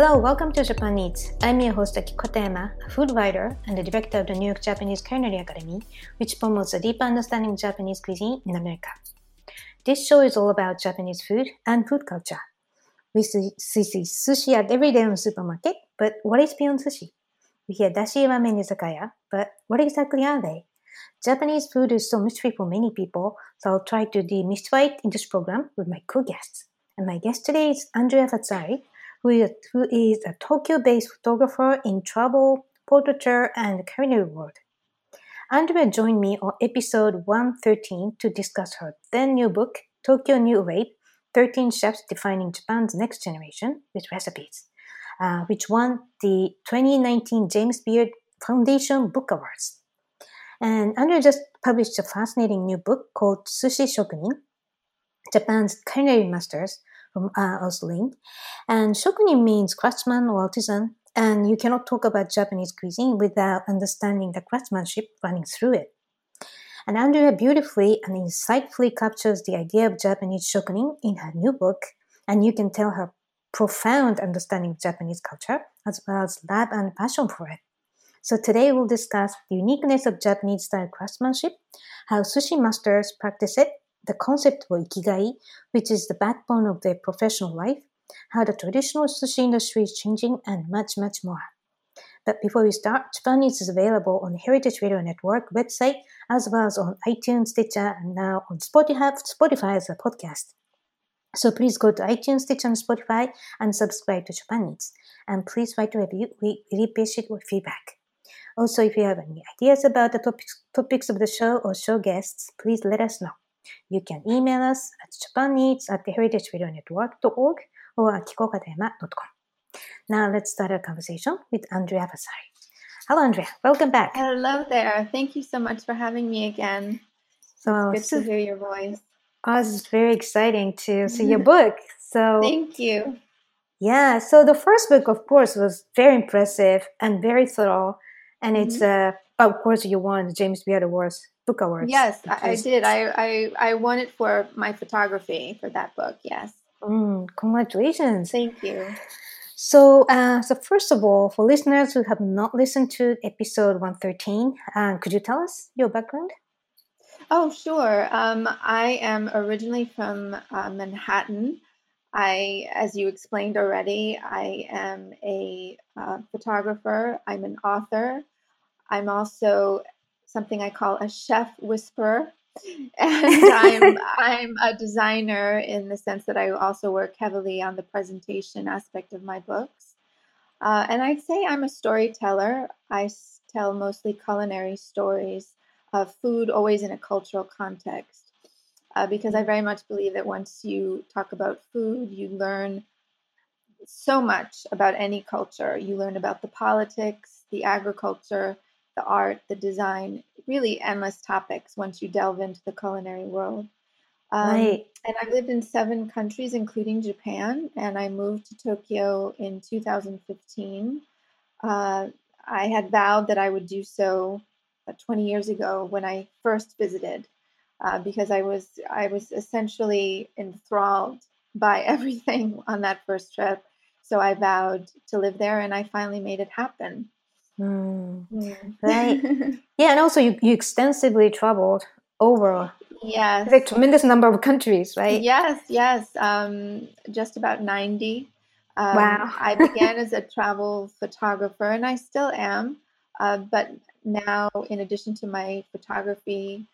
Hello, welcome to Japan Eats. I'm your host Akiko Katayama, a food writer and the director of the New York Japanese Culinary Academy, which promotes a deeper understanding of Japanese cuisine in America. This show is all about Japanese food and food culture. We see, sushi at every day the supermarket, but what is beyond sushi? We hear dashi ramen izakaya, but what exactly are they? Japanese food is so mystery for many people, so I'll try to demystify it in this program with my co-guests. And my guest today is Andrea Fazzari, who is, a Tokyo-based photographer in travel, portraiture, and culinary world. Andrea joined me on episode 113 to discuss her then new book, Tokyo New Wave 13 Chefs Defining Japan's Next Generation with Recipes, uh, which won the 2019 James Beard Foundation Book Awards. And Andrea just published a fascinating new book called Sushi Shokunin Japan's Culinary Masters from uh, Assouline. And shokunin means craftsman or artisan, and you cannot talk about Japanese cuisine without understanding the craftsmanship running through it. And Andrea beautifully and insightfully captures the idea of Japanese shokunin in her new book, and you can tell her profound understanding of Japanese culture as well as love and passion for it. So today we'll discuss the uniqueness of Japanese style craftsmanship, how sushi masters practice it, the concept of ikigai, which is the backbone of their professional life, how the traditional sushi industry is changing, and much, much more. But before we start, Japanese is available on Heritage Radio Network website, as well as on iTunes, Stitcher, and now on Spotify, Spotify as a podcast. So please go to iTunes, Stitcher, and Spotify and subscribe to Japan Eats. And please write a review. We really appreciate your feedback. Also, if you have any ideas about the topics, topics of the show or show guests, please let us know. You can email us at japaneats at heritageradionetwork.org or at kikokatayama.com. Now let's start our conversation with Andrea Fazzari. Hello, Andrea. Welcome back. Hello there. Thank you so much for having me again. So it's good to hear your voice. Oh, it's very exciting to see your book. So thank you. Yeah. So the first book, of course, was very impressive and very thorough, and mm-hmm. it's uh, of course you won the James Beard Awards book awards. Yes, I, I, did. I, I I won it for my photography for that book. Yes. Mm, congratulations. Thank you. So, uh, so first of all, for listeners who have not listened to episode 113, uh, could you tell us your background? Oh, sure. Um, I am originally from uh, Manhattan. I, as you explained already, I am a uh, photographer. I'm an author. I'm also something I call a chef whisperer and I'm I'm a designer in the sense that I also work heavily on the presentation aspect of my books. Uh, and I'd say I'm a storyteller. I tell mostly culinary stories of food, always in a cultural context, uh, because I very much believe that once you talk about food, you learn so much about any culture. You learn about the politics, the agriculture, the art, the design, really endless topics once you delve into the culinary world. Um, right. And I've lived in seven countries, including Japan, and I moved to Tokyo in 2015. Uh, I had vowed that I would do so uh, 20 years ago when I first visited, uh, because I was I was essentially enthralled by everything on that first trip. So I vowed to live there, and I finally made it happen. Mm. Mm. Right. yeah, and also you, you extensively traveled over yes a tremendous number of countries, right? Yes, yes. Um, just about 90. Um, wow. I began as a travel photographer, and I still am. Uh, but now, in addition to my photography,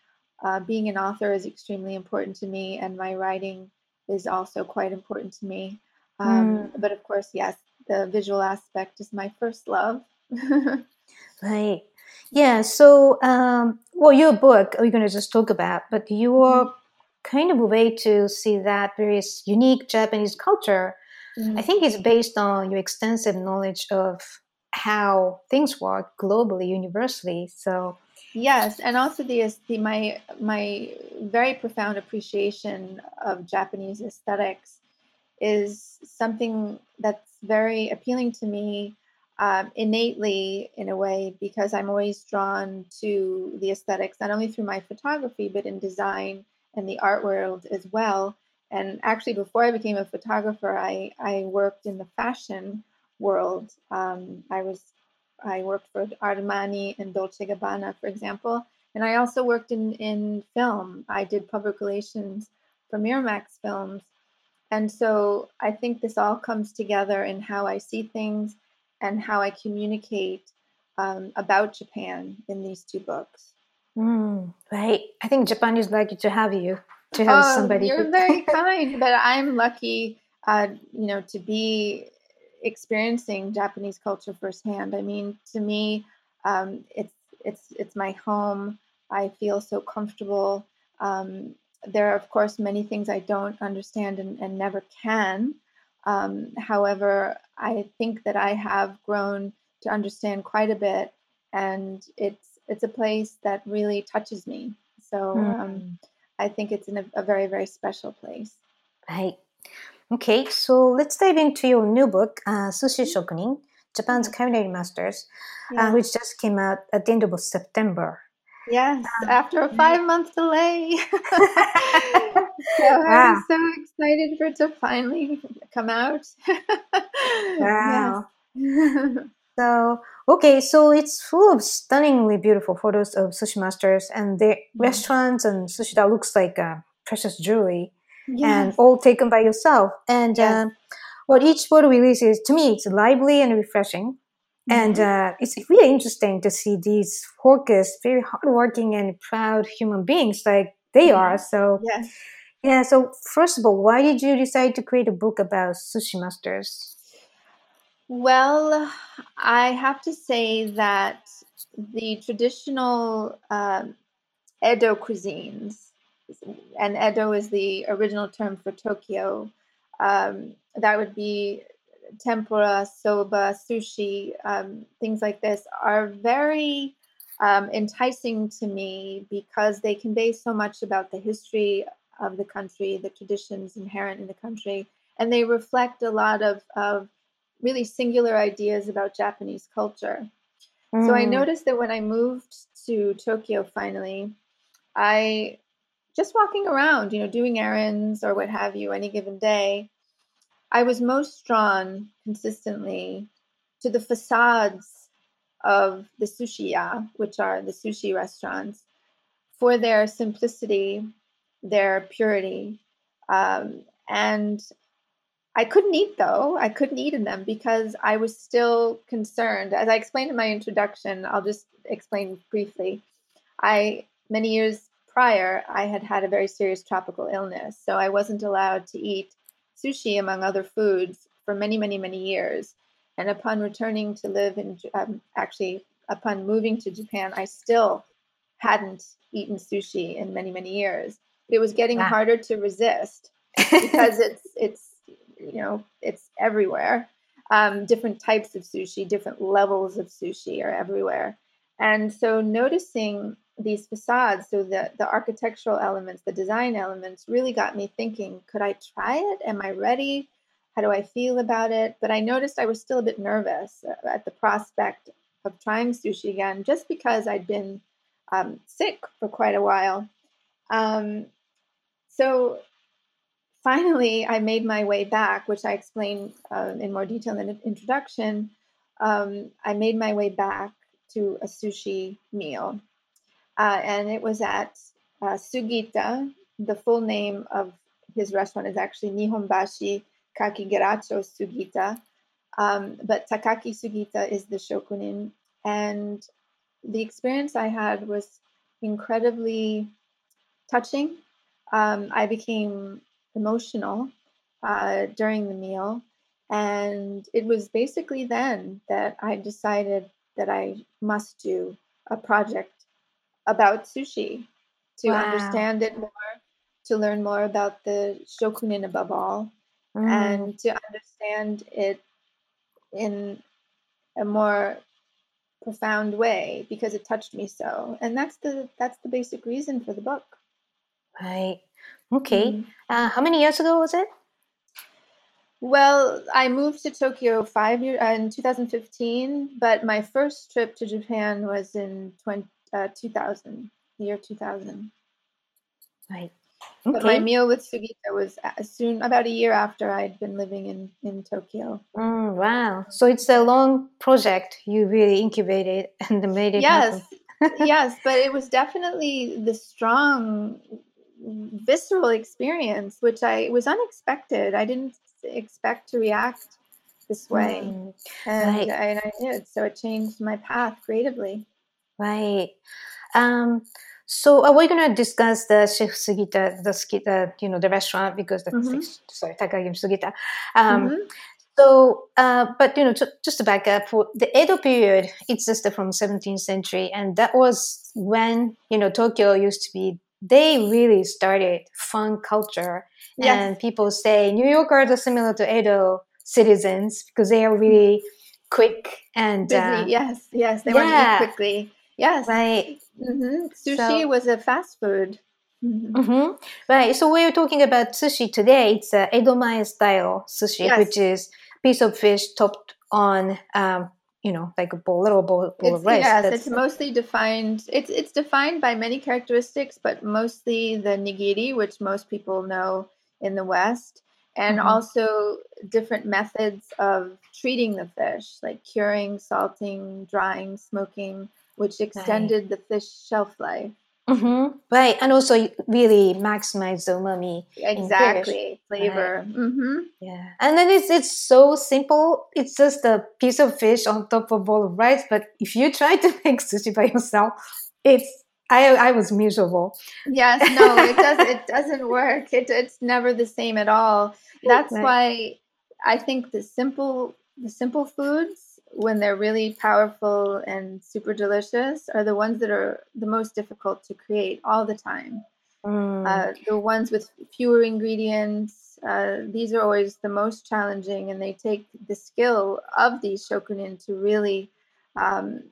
uh, being an author is extremely important to me, and my writing is also quite important to me. Um, mm. But of course, yes, the visual aspect is my first love. right. Yeah. So, um, well, your book we're going to just talk about, but your mm. kind of a way to see that various unique Japanese culture, mm. I think, is based on your extensive knowledge of how things work globally, universally. So. Yes, and also the, the my my very profound appreciation of Japanese aesthetics is something that's very appealing to me um, innately in a way because I'm always drawn to the aesthetics, not only through my photography, but in design and the art world as well. And actually, before I became a photographer, I, I worked in the fashion world. Um, I was I worked for Armani and Dolce Gabbana, for example, and I also worked in in film. I did public relations for Miramax Films, and so I think this all comes together in how I see things and how I communicate um, about Japan in these two books. Mm, right. I think Japan is lucky to have you, to have oh, somebody. You're very kind, but I'm lucky, uh, you know, to be experiencing Japanese culture firsthand. I mean, to me, um, it's it's it's my home. I feel so comfortable. Um, there are, of course, many things I don't understand and, and never can. Um, however, I think that I have grown to understand quite a bit, and it's it's a place that really touches me. So mm. um, I think it's in a, a, very very special place. Right. Okay, so let's dive into your new book, uh, Sushi mm-hmm. Shokunin, Japan's Culinary Masters, uh, yeah. uh, which just came out at the end of September. Yes, um, after a five month delay. so wow. I'm so excited for it to finally come out. wow. so, okay, so it's full of stunningly beautiful photos of sushi masters and their mm-hmm. restaurants and sushi that looks like uh, precious jewelry yes. and all taken by yourself. And yes. uh, what each photo releases, to me, it's lively and refreshing. And mm-hmm. uh, it's really interesting to see these focused, very hardworking and proud human beings like they are. So, yes. yeah. So, first of all, why did you decide to create a book about sushi masters? Well, I have to say that the traditional um, Edo cuisines, and Edo is the original term for Tokyo, um, that would be tempura, soba, sushi, um, things like this are very um, enticing to me because they convey so much about the history of the country, the traditions inherent in the country, and they reflect a lot of, of really singular ideas about Japanese culture. Mm. So I mm. noticed that when I moved to Tokyo finally, I just walking around, you know, doing errands or what have you any given day, I was most drawn consistently to the facades of the sushiya, which are the sushi restaurants, for their simplicity, their purity. Um, and I couldn't eat though. I couldn't eat in them because I was still concerned. As I explained in my introduction, I'll just explain briefly. I many years prior, I had had a very serious tropical illness, so I wasn't allowed to eat sushi, among other foods, for many, many, many years. And upon returning to live in, um, actually, upon moving to Japan, I still hadn't eaten sushi in many, many years. But it was getting ah. harder to resist because it's, it's, you know, it's everywhere. Um, different types of sushi, different levels of sushi are everywhere. And so noticing these facades, so the, the architectural elements, the design elements really got me thinking, could I try it? Am I ready? How do I feel about it? But I noticed I was still a bit nervous uh, at the prospect of trying sushi again, just because I'd been um, sick for quite a while. Um, so finally, I made my way back, which I explained uh, in more detail in the introduction. Um, I made my way back to a sushi meal, uh, and it was at uh, Sugita. The full name of his restaurant is actually Nihonbashi Kakigaracho Sugita. Um, but Takaki Sugita is the shokunin. And the experience I had was incredibly touching. Um, I became emotional uh, during the meal. And it was basically then that I decided that I must do a project about sushi to wow. understand it more, to learn more about the shokunin above all, mm. and to understand it in a more profound way because it touched me so and that's the that's the basic reason for the book right okay mm-hmm. uh, how many years ago was it well i moved to tokyo five years uh, in 2015 but my first trip to japan was in 20, uh, 2000 year 2000 right Okay. But my meal with Sugita was soon about a year after I'd been living in in Tokyo. Mm, wow! So it's a long project you really incubated and made it. Yes, yes, but it was definitely the strong, visceral experience, which I was unexpected. I didn't expect to react this way, mm, and, right. and I did. So it changed my path creatively. Right. Um, so uh, we're going to discuss the Chef Sugita, the, the you know the restaurant because the mm-hmm. sorry Takagi Sugita. Um, mm-hmm. So, uh, but you know, to, just to back up, for the Edo period, it's just from 17th century, and that was when you know Tokyo used to be. They really started fun culture, yes. and people say New Yorkers are similar to Edo citizens because they are really quick and busy. Uh, yes, yes, they yeah. want to eat quickly. Yes. Right. Mm-hmm. Sushi so, was a fast food. Mm-hmm. Mm-hmm. Right. So we're talking about sushi today. It's a Edomae style sushi, yes. which is piece of fish topped on, um, you know, like a bowl, little bowl, bowl of rice. Yes, That's, it's mostly defined. It's it's defined by many characteristics, but mostly the nigiri, which most people know in the West, and mm-hmm. also different methods of treating the fish, like curing, salting, drying, smoking which extended right. the fish shelf life. Mm-hmm. Right, and also really maximize the umami. Exactly, flavor. Right. Mm-hmm. Yeah, and then it's it's so simple. It's just a piece of fish on top of a bowl of rice. But if you try to make sushi by yourself, it's I I was miserable. Yes, no, it does it doesn't work. It, it's never the same at all. That's right. why I think the simple the simple foods when they're really powerful and super delicious are the ones that are the most difficult to create all the time. Mm. Uh, the ones with fewer ingredients, uh, these are always the most challenging, and they take the skill of these shokunin to really um,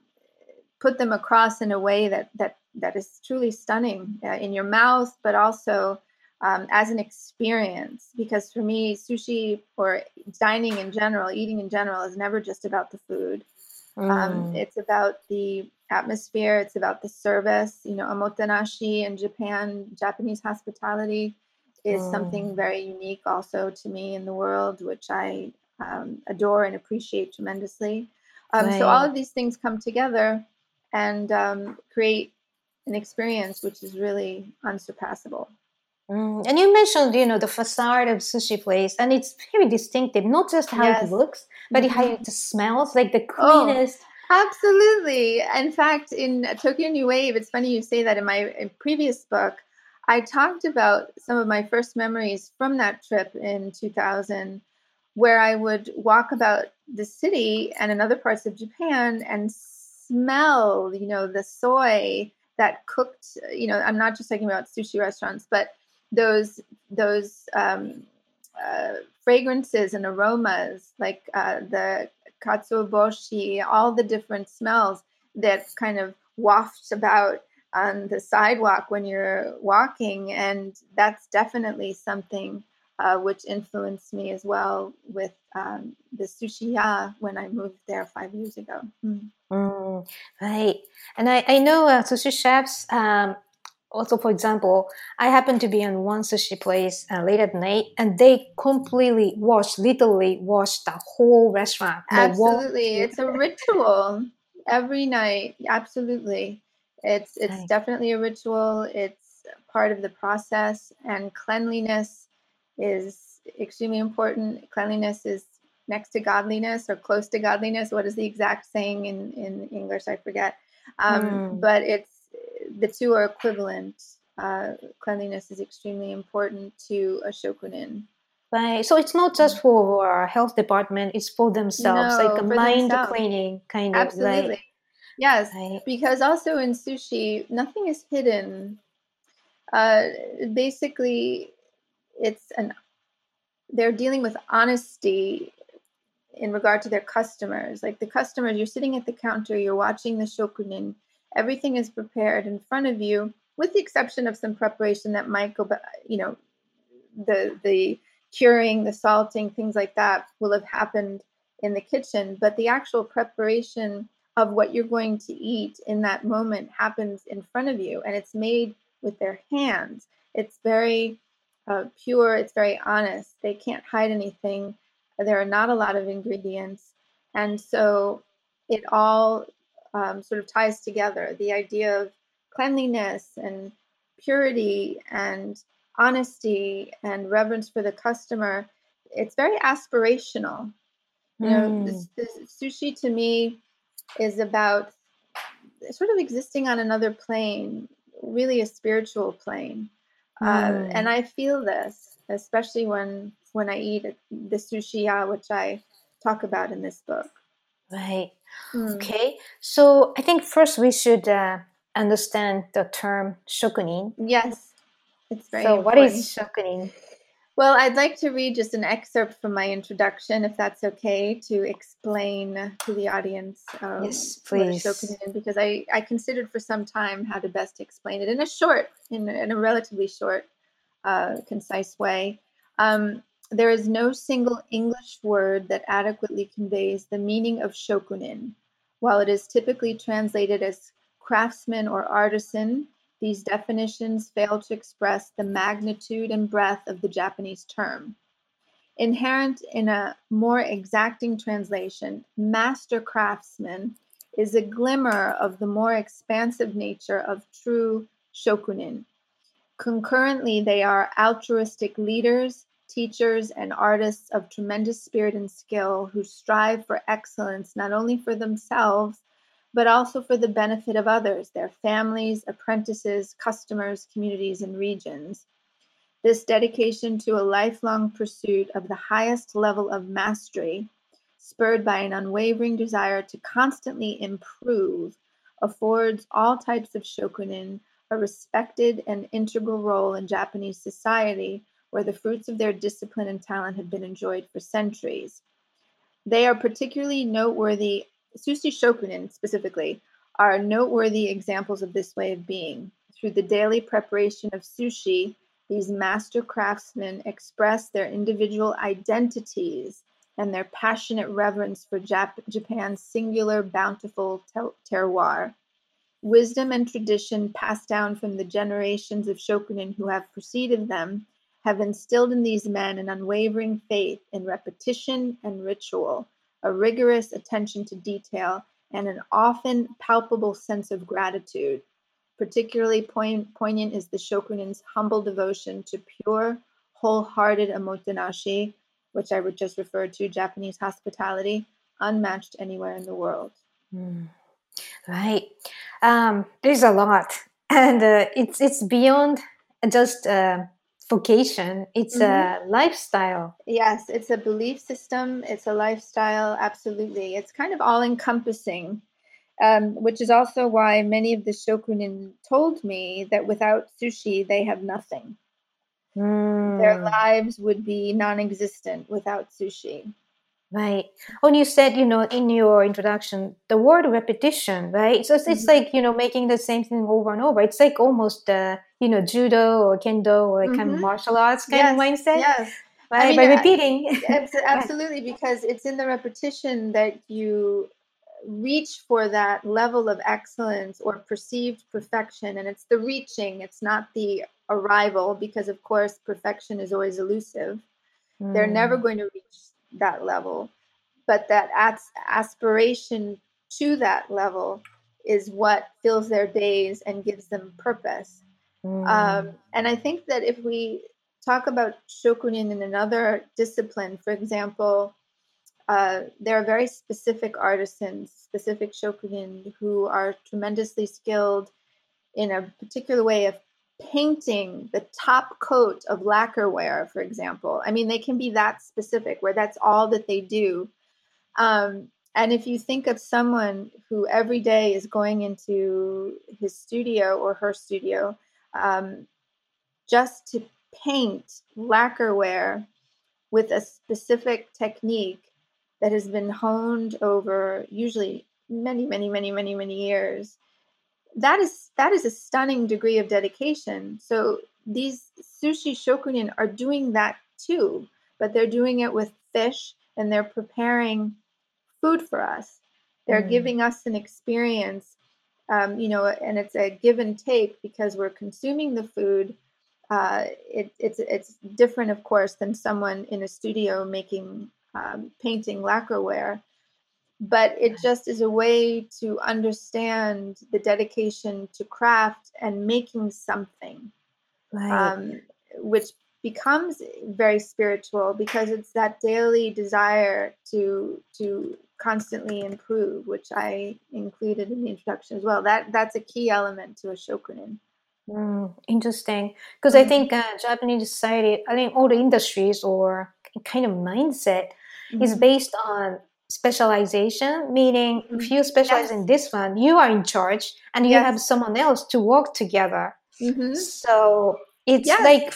put them across in a way that that that is truly stunning uh, in your mouth, but also um, as an experience because for me sushi or dining in general eating in general is never just about the food um, mm. um, it's about the atmosphere it's about the service you know omotenashi in japan japanese hospitality is mm. something very unique also to me in the world which i um, adore and appreciate tremendously um, right. so all of these things come together and um, create an experience which is really unsurpassable Mm. And you mentioned, you know, the facade of sushi place, and it's very distinctive. Not just how yes. it looks, but mm-hmm. how it smells, like the oh, cleanest. Oh, absolutely. In fact, in Tokyo New Wave, it's funny you say that. In my previous book, I talked about some of my first memories from that trip in 2000, where I would walk about the city and in other parts of Japan and smell, you know, the soy that cooked. You know, I'm not just talking about sushi restaurants, but those those um, uh, fragrances and aromas like uh, the katsuobushi, all the different smells that kind of wafts about on the sidewalk when you're walking, and that's definitely something uh, which influenced me as well with um, the sushi ya when I moved there five years ago. Mm. Mm, right. And I, I know uh, sushi chefs, um, also, for example, I happened to be in one sushi place uh, late at night, and they completely wash, literally wash the whole restaurant. Absolutely, it's a ritual every night. Absolutely, it's it's right. definitely a ritual. It's part of the process, and cleanliness is extremely important. Cleanliness is next to godliness or close to godliness. What is the exact saying in in English? I forget. Um, mm. But it's the two are equivalent. Uh, cleanliness is extremely important to a shokunin. Right. So it's not just for our health department; it's for themselves, no, like a mind themselves. cleaning kind of. Absolutely. Right? Yes, right. because also in sushi, nothing is hidden. Uh, basically, it's an they're dealing with honesty in regard to their customers. Like the customers, you're sitting at the counter, you're watching the shokunin, everything is prepared in front of you, with the exception of some preparation that might go, you know, the the curing, the salting, things like that will have happened in the kitchen, but the actual preparation of what you're going to eat in that moment happens in front of you, and it's made with their hands. It's very uh, pure. It's very honest. They can't hide anything there are not a lot of ingredients. And so it all um, sort of ties together the idea of cleanliness and purity and honesty and reverence for the customer. It's very aspirational. You know, mm. this, this sushi to me is about sort of existing on another plane, really a spiritual plane. Mm. Uh, and I feel this, especially when when I eat the sushi which I talk about in this book. Right. Mm. Okay. So I think first we should uh, understand the term shokunin. Yes, it's very. So important. what is shokunin? Well, I'd like to read just an excerpt from my introduction, if that's okay, to explain to the audience. Um, yes, please. Shokunin, because I, I considered for some time how to best explain it in a short, in, in a relatively short, uh, concise way. Um, there is no single English word that adequately conveys the meaning of shokunin. While it is typically translated as craftsman or artisan, these definitions fail to express the magnitude and breadth of the Japanese term. Inherent in a more exacting translation, master craftsman is a glimmer of the more expansive nature of true shokunin. Concurrently, they are altruistic leaders, teachers, and artists of tremendous spirit and skill who strive for excellence not only for themselves, but also for the benefit of others, their families, apprentices, customers, communities, and regions. This dedication to a lifelong pursuit of the highest level of mastery, spurred by an unwavering desire to constantly improve, affords all types of shokunin a respected and integral role in Japanese society where the fruits of their discipline and talent have been enjoyed for centuries. They are particularly noteworthy, Sushi Shokunin specifically, are noteworthy examples of this way of being. Through the daily preparation of sushi, these master craftsmen express their individual identities and their passionate reverence for Jap- Japan's singular, bountiful terroir. Wisdom and tradition passed down from the generations of shokunin who have preceded them have instilled in these men an unwavering faith in repetition and ritual, a rigorous attention to detail, and an often palpable sense of gratitude. Particularly poignant is the shokunin's humble devotion to pure, wholehearted omotenashi, which I would just refer to Japanese hospitality, unmatched anywhere in the world. Mm. Right. Um, there's a lot, and uh, it's it's beyond just uh, vocation it's mm-hmm. a lifestyle yes it's a belief system it's a lifestyle absolutely it's kind of all encompassing um, which is also why many of the shokunin told me that without sushi they have nothing mm. their lives would be non-existent without sushi Right. When you said, you know, in your introduction, the word repetition, right? So it's, it's mm-hmm. like, you know, making the same thing over and over. It's like almost, uh, you know, judo or kendo or mm-hmm. kind of martial arts kind yes, of mindset. Yes. Right? I mean, By repeating. absolutely, because it's in the repetition that you reach for that level of excellence or perceived perfection. And it's the reaching, it's not the arrival, because of course, perfection is always elusive. Mm. They're never mm. going to reach that level. But that as- aspiration to that level is what fills their days and gives them purpose. Mm. Um, and I think that if we talk about shokunin in another discipline, for example, uh, there are very specific artisans, specific shokunin, who are tremendously skilled in a particular way of painting the top coat of lacquerware, for example. I mean, they can be that specific, where that's all that they do. Um, and if you think of someone who every day is going into his studio or her studio um, just to paint lacquerware with a specific technique that has been honed over usually many, many, many, many, many years, that is that is a stunning degree of dedication. So these sushi shokunin are doing that too, but they're doing it with fish and they're preparing food for us. They're mm. giving us an experience, um, you know, and it's a give and take because we're consuming the food. Uh, it, it's it's different, of course, than someone in a studio making um, painting lacquerware but it just is a way to understand the dedication to craft and making something right. um, which becomes very spiritual because it's that daily desire to to constantly improve which i included in the introduction as well that that's a key element to a shokunin mm, interesting because mm-hmm. i think uh, japanese society i think all the industries or kind of mindset mm-hmm. is based on specialization, meaning mm-hmm. if you specialize yes. in this one, you are in charge and you yes. have someone else to work together. Mm-hmm. So it's yes. like,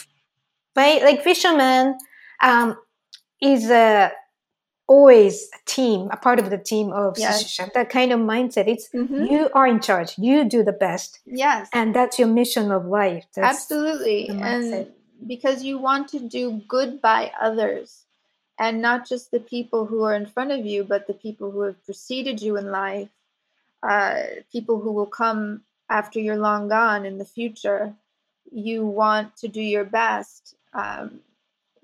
right, like fisherman um, is a, always a team, a part of the team of yes. that kind of mindset. It's mm-hmm. you are in charge, you do the best. Yes. And that's your mission of life. That's Absolutely. And because you want to do good by others and not just the people who are in front of you, but the people who have preceded you in life, uh, people who will come after you're long gone in the future. You want to do your best um,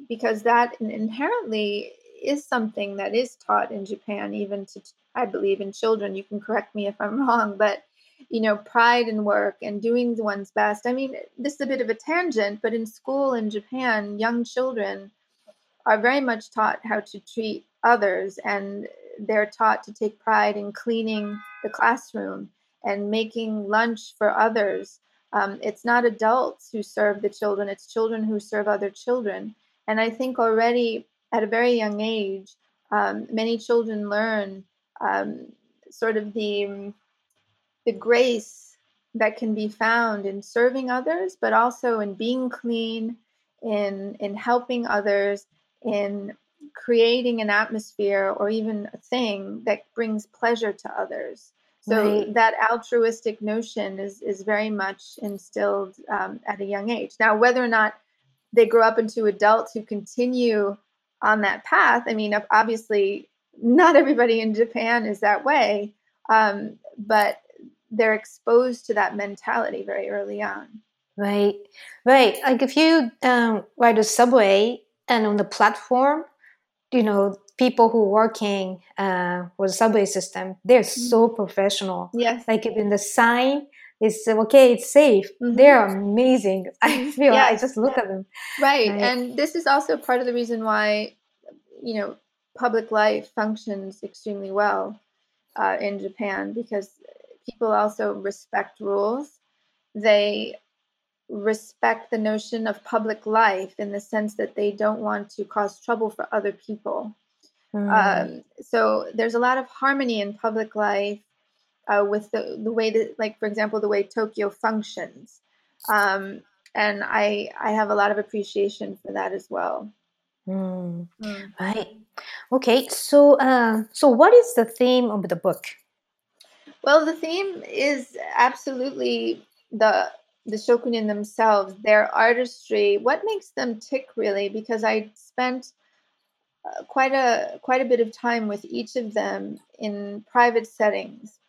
because that inherently is something that is taught in Japan, even to, I believe, in children. You can correct me if I'm wrong, but you know, pride in work and doing one's best. I mean, this is a bit of a tangent, but in school in Japan, young children are very much taught how to treat others and they're taught to take pride in cleaning the classroom and making lunch for others. Um, it's not adults who serve the children, it's children who serve other children. And I think already at a very young age, um, many children learn um, sort of the, the grace that can be found in serving others, but also in being clean, in, in helping others, in creating an atmosphere or even a thing that brings pleasure to others. So right. that altruistic notion is is very much instilled um, at a young age. Now, whether or not they grow up into adults who continue on that path, I mean, obviously, not everybody in Japan is that way, um, but they're exposed to that mentality very early on. Right, right. Like if you um, ride a subway and on the platform you know people who working uh, with the subway system they're mm-hmm. so professional yes like even the sign is okay it's safe mm-hmm. they're amazing i feel yes. i just look at them right. right and this is also part of the reason why you know public life functions extremely well uh, in japan because people also respect rules they respect the notion of public life in the sense that they don't want to cause trouble for other people. Mm. Um, so there's a lot of harmony in public life uh, with the, the way that, like, for example, the way Tokyo functions. Um, and I, I have a lot of appreciation for that as well. Mm. Mm. Right. Okay. So, uh, so what is the theme of the book? Well, the theme is absolutely the the shokunin themselves, their artistry, what makes them tick really? Because I spent uh, quite a quite a bit of time with each of them in private settings.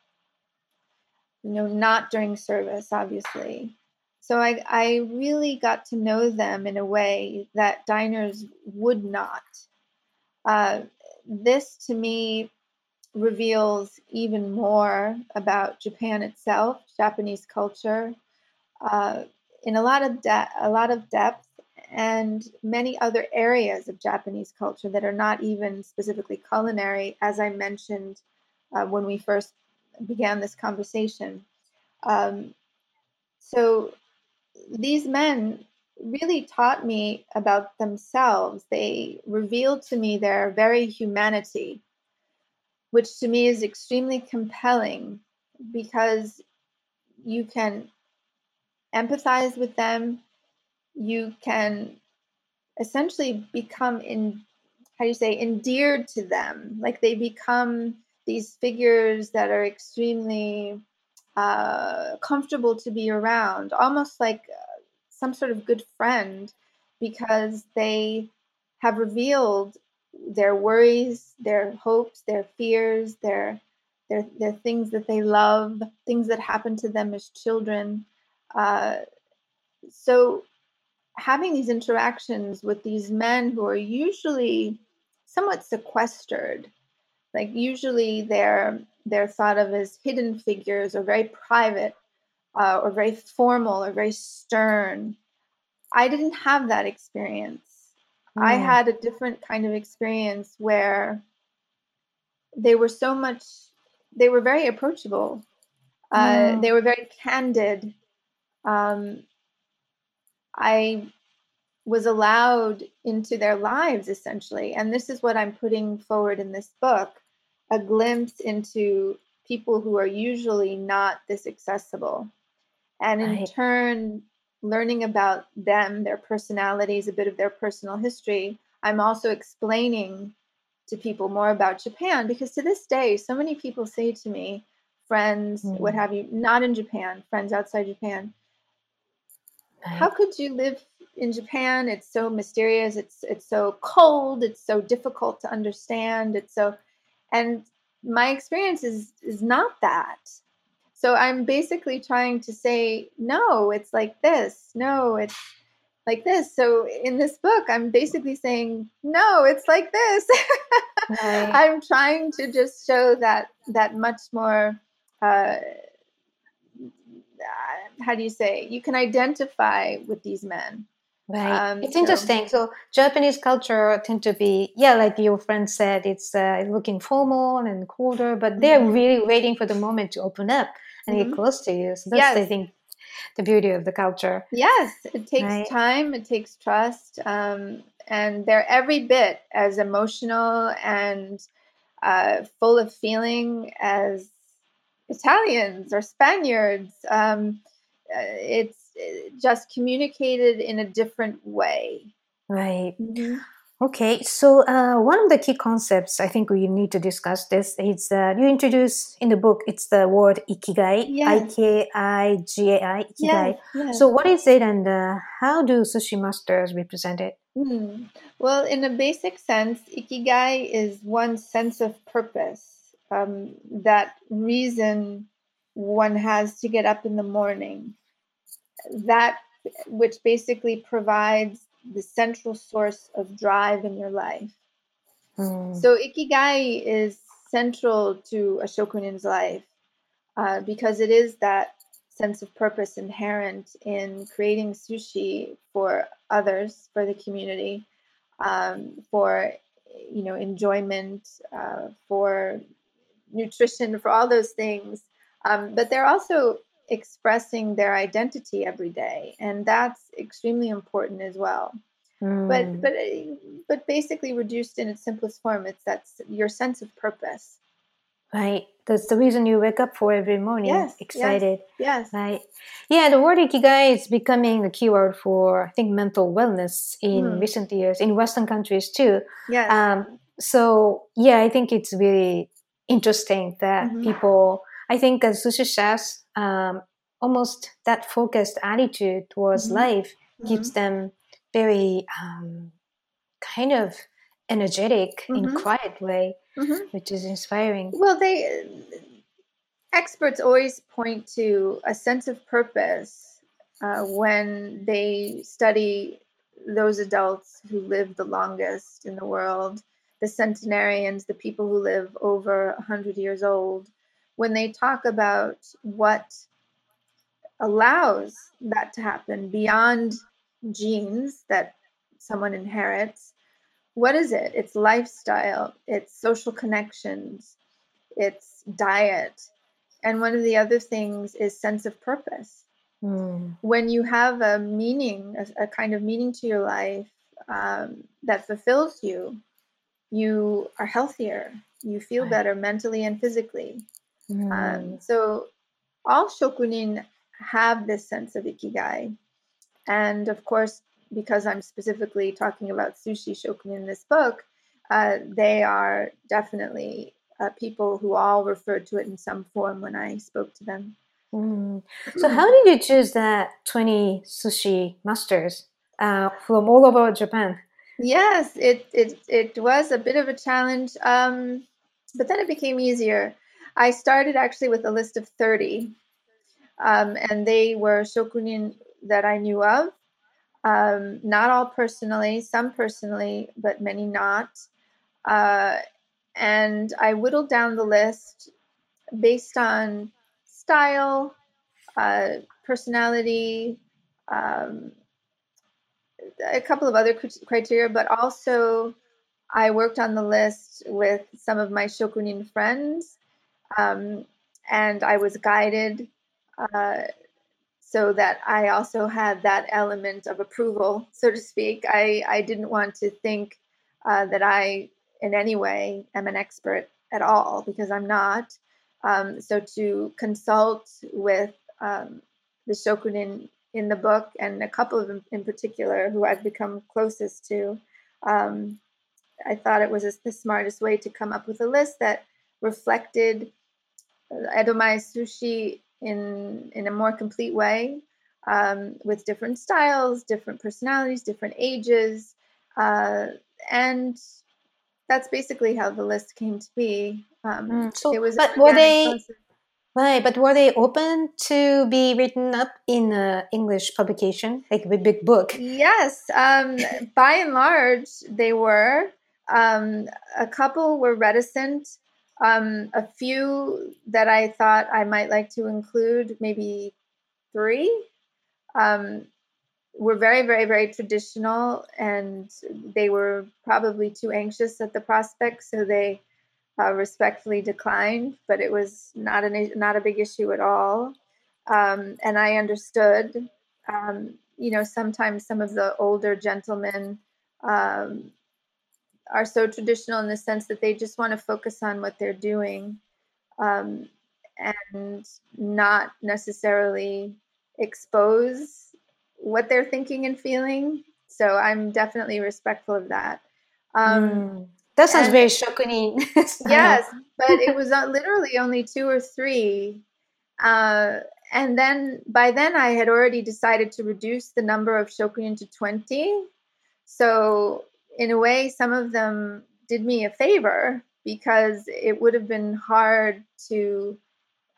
You know, not during service, obviously. So I, I really got to know them in a way that diners would not. Uh, this to me reveals even more about Japan itself, Japanese culture, uh, in a lot of de- a lot of depth, and many other areas of Japanese culture that are not even specifically culinary, as I mentioned uh, when we first began this conversation. Um, so these men really taught me about themselves. They revealed to me their very humanity, which to me is extremely compelling because you can empathize with them, you can essentially become in how do you say endeared to them. Like they become these figures that are extremely uh, comfortable to be around almost like uh, some sort of good friend because they have revealed their worries their hopes their fears their their, their things that they love things that happened to them as children uh, so having these interactions with these men who are usually somewhat sequestered like usually they're they're thought of as hidden figures or very private uh, or very formal or very stern i didn't have that experience mm. i had a different kind of experience where they were so much they were very approachable uh, mm. they were very candid um, I was allowed into their lives essentially. And this is what I'm putting forward in this book a glimpse into people who are usually not this accessible. And in right. turn, learning about them, their personalities, a bit of their personal history, I'm also explaining to people more about Japan because to this day, so many people say to me, friends, mm. what have you, not in Japan, friends outside Japan, how could you live in Japan? It's so mysterious. It's it's so cold. It's so difficult to understand. It's so, and my experience is is not that. So I'm basically trying to say no. It's like this. No, it's like this. So in this book, I'm basically saying no. It's like this. right. I'm trying to just show that that much more. Uh, how do you say you can identify with these men Right. Um, it's so. interesting. So Japanese culture tend to be, yeah, like your friend said, it's uh, looking formal and colder, but they're mm-hmm. really waiting for the moment to open up and mm-hmm. get close to you. So that's, yes. I think, the beauty of the culture. Yes, it takes right? time. It takes trust, um, and they're every bit as emotional and uh, full of feeling as Italians or Spaniards. Um, uh, it's uh, just communicated in a different way. Right. Mm-hmm. Okay, so uh, one of the key concepts I think we need to discuss this is uh, you introduce in the book. It's the word ikigai, yes. I K I G A I, ikigai. Yes, yes. So what is it, and uh, how do sushi masters represent it? Mm. Well, in a basic sense, ikigai is one sense of purpose, um, that reason one has to get up in the morning that which basically provides the central source of drive in your life. Mm. So ikigai is central to a shokunin's life uh, because it is that sense of purpose inherent in creating sushi for others, for the community, um, for you know enjoyment, uh, for nutrition, for all those things. Um, but they're also expressing their identity every day and that's extremely important as well mm. but but but basically reduced in its simplest form it's that your sense of purpose right that's the reason you wake up for every morning yes, excited yes, yes right yeah the word ikigai is becoming a keyword for i think mental wellness in mm. recent years in western countries too yes. Um, so yeah i think it's really interesting that mm-hmm. people i think as sushi chefs um, almost that focused attitude towards mm-hmm. life mm-hmm. keeps them very um, kind of energetic in Mhm. quiet way, Mhm. which is inspiring. Well, they experts always point to a sense of purpose uh, when they study those adults who live the longest in the world, the centenarians, the people who live over 100 years old. When they talk about what allows that to happen beyond genes that someone inherits, what is it? It's lifestyle, it's social connections, it's diet. And one of the other things is sense of purpose. Mm. When you have a meaning, a, a kind of meaning to your life um, that fulfills you, you are healthier. You feel Right. better mentally and physically. Mm. Um, so all shokunin have this sense of ikigai. And of course, because I'm specifically talking about sushi shokunin in this book, uh, they are definitely uh, people who all referred to it in some form when I spoke to them. Mm. So, how did you choose that 20 sushi masters uh, from all over Japan? Yes, it, it, it was a bit of a challenge, um, but then it became easier. I started actually with a list of 30, um, and they were shokunin that I knew of. Um, not all personally, some personally, but many not. Uh, and I whittled down the list based on style, uh, personality, um, a couple of other criteria, but also I worked on the list with some of my shokunin friends, um, and I was guided uh, so that I also had that element of approval, so to speak. I, I didn't want to think uh, that I, in any way, am an expert at all because I'm not. Um, so to consult with um, the shokunin in the book and a couple of them in particular who I've become closest to, um, I thought it was just the smartest way to come up with a list that reflected uh, Edomae sushi in in a more complete way, um, with different styles, different personalities, different ages, uh, and that's basically how the list came to be. Um, Mm, so, it was, but were they process. Right? But were they open to be written up in a English publication, like a big book? Yes, um, by and large, they were. Um, a couple were reticent. Um, a few that I thought I might like to include, maybe three, um, were very, very, very traditional, and they were probably too anxious at the prospect, so they uh, respectfully declined. But it was not an not a big issue at all, um, and I understood. Um, you know, sometimes some of the older gentlemen um, are so traditional in the sense that they just want to focus on what they're doing um, and not necessarily expose what they're thinking and feeling. So I'm definitely respectful of that. Um, Mm. That sounds and- very shokunin. yes, but it was uh, literally only two or three. Uh, and then by then I had already decided to reduce the number of shokunin to 20. So in a way, some of them did me a favor because it would have been hard to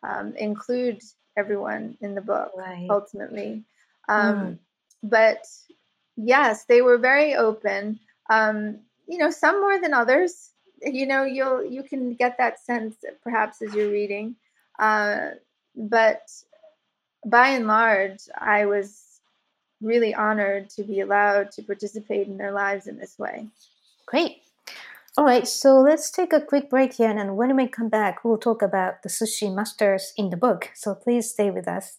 um, include everyone in the book Right. ultimately. Um, But yes, they were very open. Um, you know, some more than others. You know, you'll you can get that sense perhaps as you're reading. Uh, but by and large, I was really honored to be allowed to participate in their lives in this way. Great. All right, so let's take a quick break here, and when we come back, we'll talk about the sushi masters in the book. So please stay with us.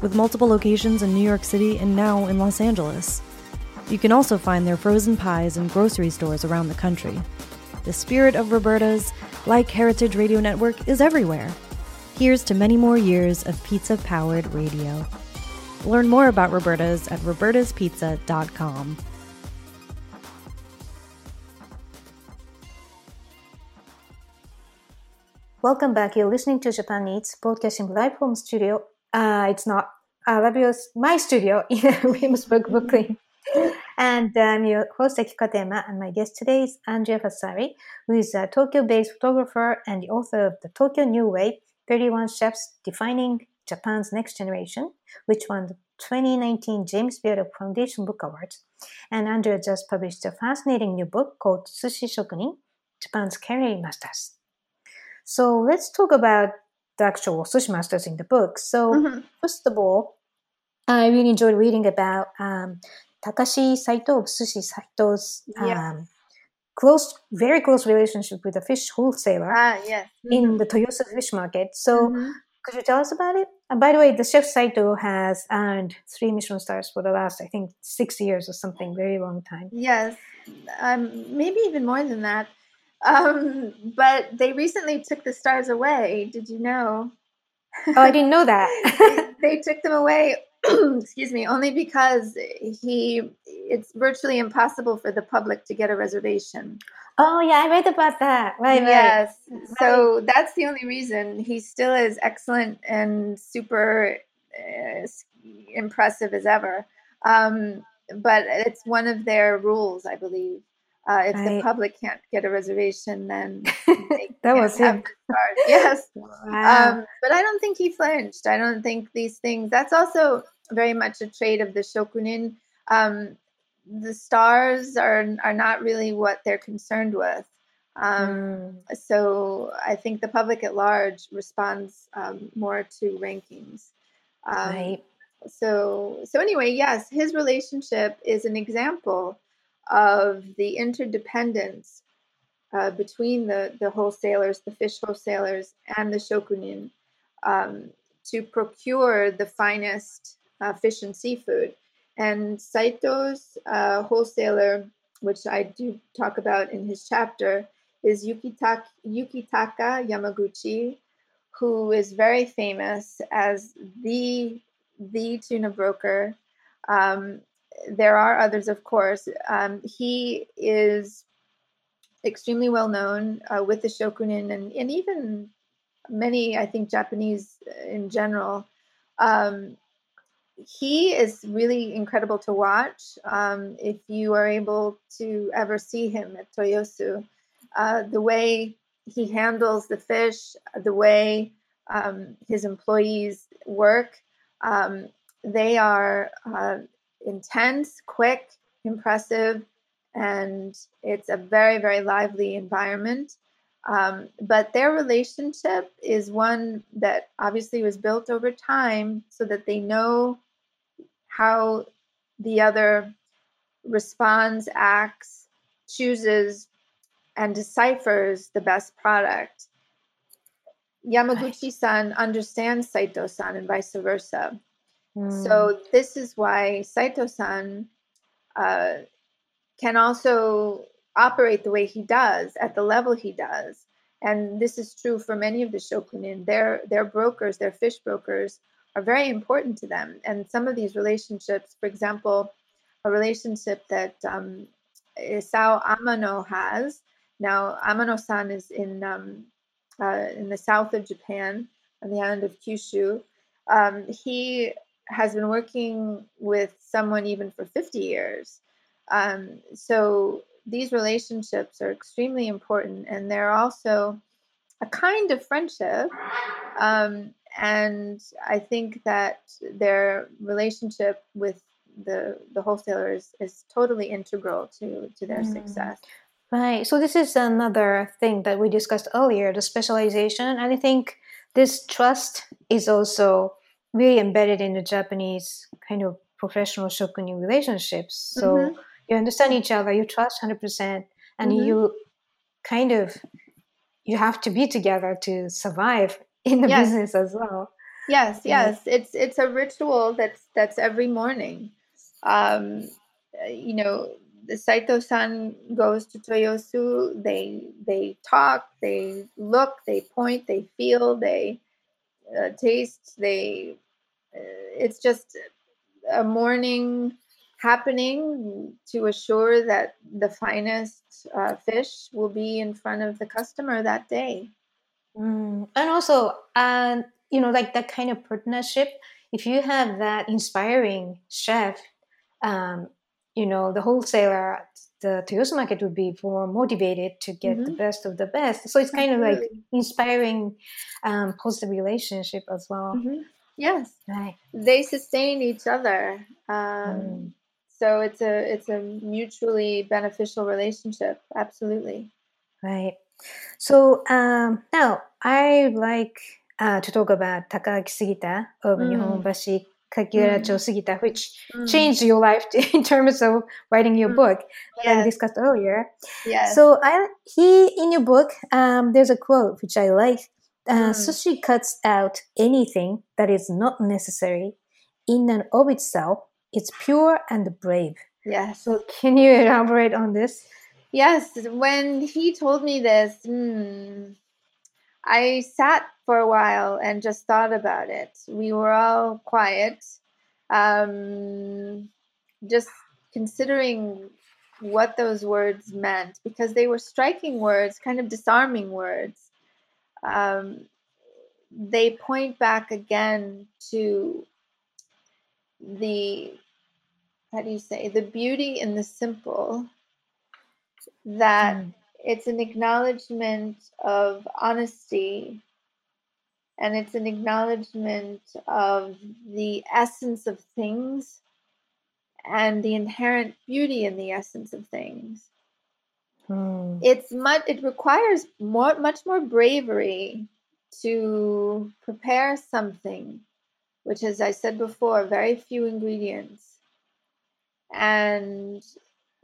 with multiple locations in New York City and now in Los Angeles. You can also find their frozen pies in grocery stores around the country. The spirit of Roberta's, like Heritage Radio Network, is everywhere. Here's to many more years of pizza powered radio. Learn more about Roberta's at robertaspizza.com. Welcome back. You're listening to Japan Eats, broadcasting live from studio. Uh, it's not uh, Labio's my studio in Williamsburg, Brooklyn. and I'm your host, Akiko Katayama, and my guest today is Andrea Fazzari, who is a Tokyo-based photographer and the author of the Tokyo New Wave, 31 Chefs Defining Japan's Next Generation, which won the 2019 James Beard Foundation Book Awards. And Andrea just published a fascinating new book called Sushi Shokunin, Japan's Culinary Masters. So let's talk about the actual sushi masters in the book. So mm-hmm. first of all, I really enjoyed reading about um, Takashi Saito of Sushi Saito's um, yeah. close, very close relationship with a fish wholesaler ah, yes. mm-hmm. in the Toyosu fish market. So mm-hmm. could you tell us about it? And by the way, the chef Saito has earned three Michelin stars for the last, I think, six years or something, very long time. Yes, um, maybe even more than that. Um, but they recently took the stars away. Did you know? Oh, I didn't know that. they, took them away. excuse me, only because he. It's virtually impossible for the public to get a reservation. Oh yeah, I read about that. Right. Yes. Right. So that's the only reason he still is excellent and super uh, impressive as ever. Um, but it's one of their rules, I believe. Uh, if right. the public can't get a reservation, then that was him. yes, wow. um, but I don't think he flinched. I don't think these things. That's also very much a trait of the shokunin. Um, the stars are are not really what they're concerned with. Um, mm. So I think the public at large responds um, more to rankings. Um, right. So so anyway, yes, his relationship is an example of the interdependence uh, between the, the wholesalers, the fish wholesalers, and the shokunin um, to procure the finest uh, fish and seafood. And Saito's uh, wholesaler, which I do talk about in his chapter, is Yukitaka, Yukitaka Yamaguchi, who is very famous as the the tuna broker um, there are others, of course. Um, he is extremely well known uh, with the shokunin and, and even many, I think, Japanese in general. Um, he is really incredible to watch. Um, if you are able to ever see him at Toyosu, uh, the way he handles the fish, the way um, his employees work, um, they are uh, intense, quick, impressive, and it's a very, very lively environment. Um, but their relationship is one that obviously was built over time so that they know how the other responds, acts, chooses, and deciphers the best product. Yamaguchi san understands Saito san and vice versa. So hmm. this is why Saito-san uh, can also operate the way he does at the level he does. And this is true for many of the shokunin. Their their brokers, their fish brokers, are very important to them. And some of these relationships, for example, a relationship that um, Isao Amano has. Now, Amano-san is in um, uh, in the south of Japan, on the island of Kyushu. Um, he has been working with someone even for 50 years. Um, so these relationships are extremely important, and they're also a kind of friendship. Um, and I think that their relationship with the the wholesaler is, is totally integral to to their mm. success. Right. So this is another thing that we discussed earlier, the specialization. And I think this trust is also really embedded in the Japanese kind of professional shokunin relationships. So mm-hmm. you understand each other, you trust 100%, and mm-hmm. you kind of you have to be together to survive in the yes. business as well. Yes, yes, it's it's a ritual that's that's every morning. Um, you know, the Saito-san goes to Toyosu. They they talk, they look, they point, they feel, they uh, taste. They uh, it's just a morning happening to assure that the finest uh, fish will be in front of the customer that day. Mm. And also, uh, you know, like that kind of partnership, if you have that inspiring chef, um, you know, the wholesaler the Toyosu market would be more motivated to get mm-hmm. the best of the best. So it's kind of like inspiring um, positive relationship as well. Mm-hmm. Yes, right. They sustain each other. Um, mm. So it's a it's a mutually beneficial relationship. Absolutely. Right. So um, now I like uh, to talk about Takaaki Sugita of mm. Nihonbashi Mm. Sugita, which mm. changed your life in terms of writing your mm. book yes. that we discussed earlier. Yes. So I, he in your book, um, there's a quote which I like. Uh, mm. Sushi cuts out anything that is not necessary in and of itself. It's pure and brave. Yes. So can you elaborate on this? Yes. When he told me this, hmm, I sat for a while and just thought about it. We were all quiet, um, just considering what those words meant because they were striking words, kind of disarming words. Um, they point back again to the how do you say the beauty in the simple that mm it's an acknowledgement of honesty and it's an acknowledgement of the essence of things and the inherent beauty in the essence of things. Hmm. It's much it requires more much more bravery to prepare something which as I said before, very few ingredients and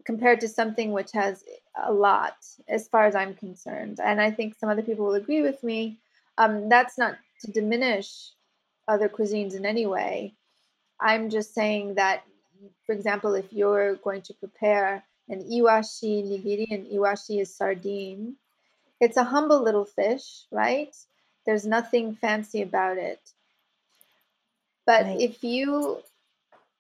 compared to something which has a lot, as far as I'm concerned. And I think some other people will agree with me. Um, that's not to diminish other cuisines in any way. I'm just saying that, for example, if you're going to prepare an iwashi nigiri, and iwashi is sardine, it's a humble little fish, right? There's nothing fancy about it. But right. if you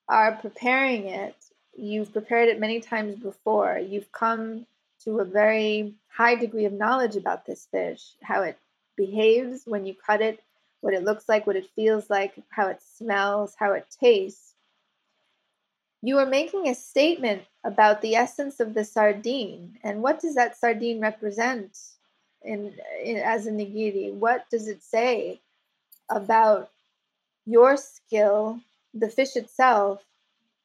are preparing it you've prepared it many times before. You've come to a very high degree of knowledge about this fish, how it behaves when you cut it, what it looks like, what it feels like, how it smells, how it tastes. You are making a statement about the essence of the sardine. And what does that sardine represent in, in as a nigiri? What does it say about your skill, the fish itself,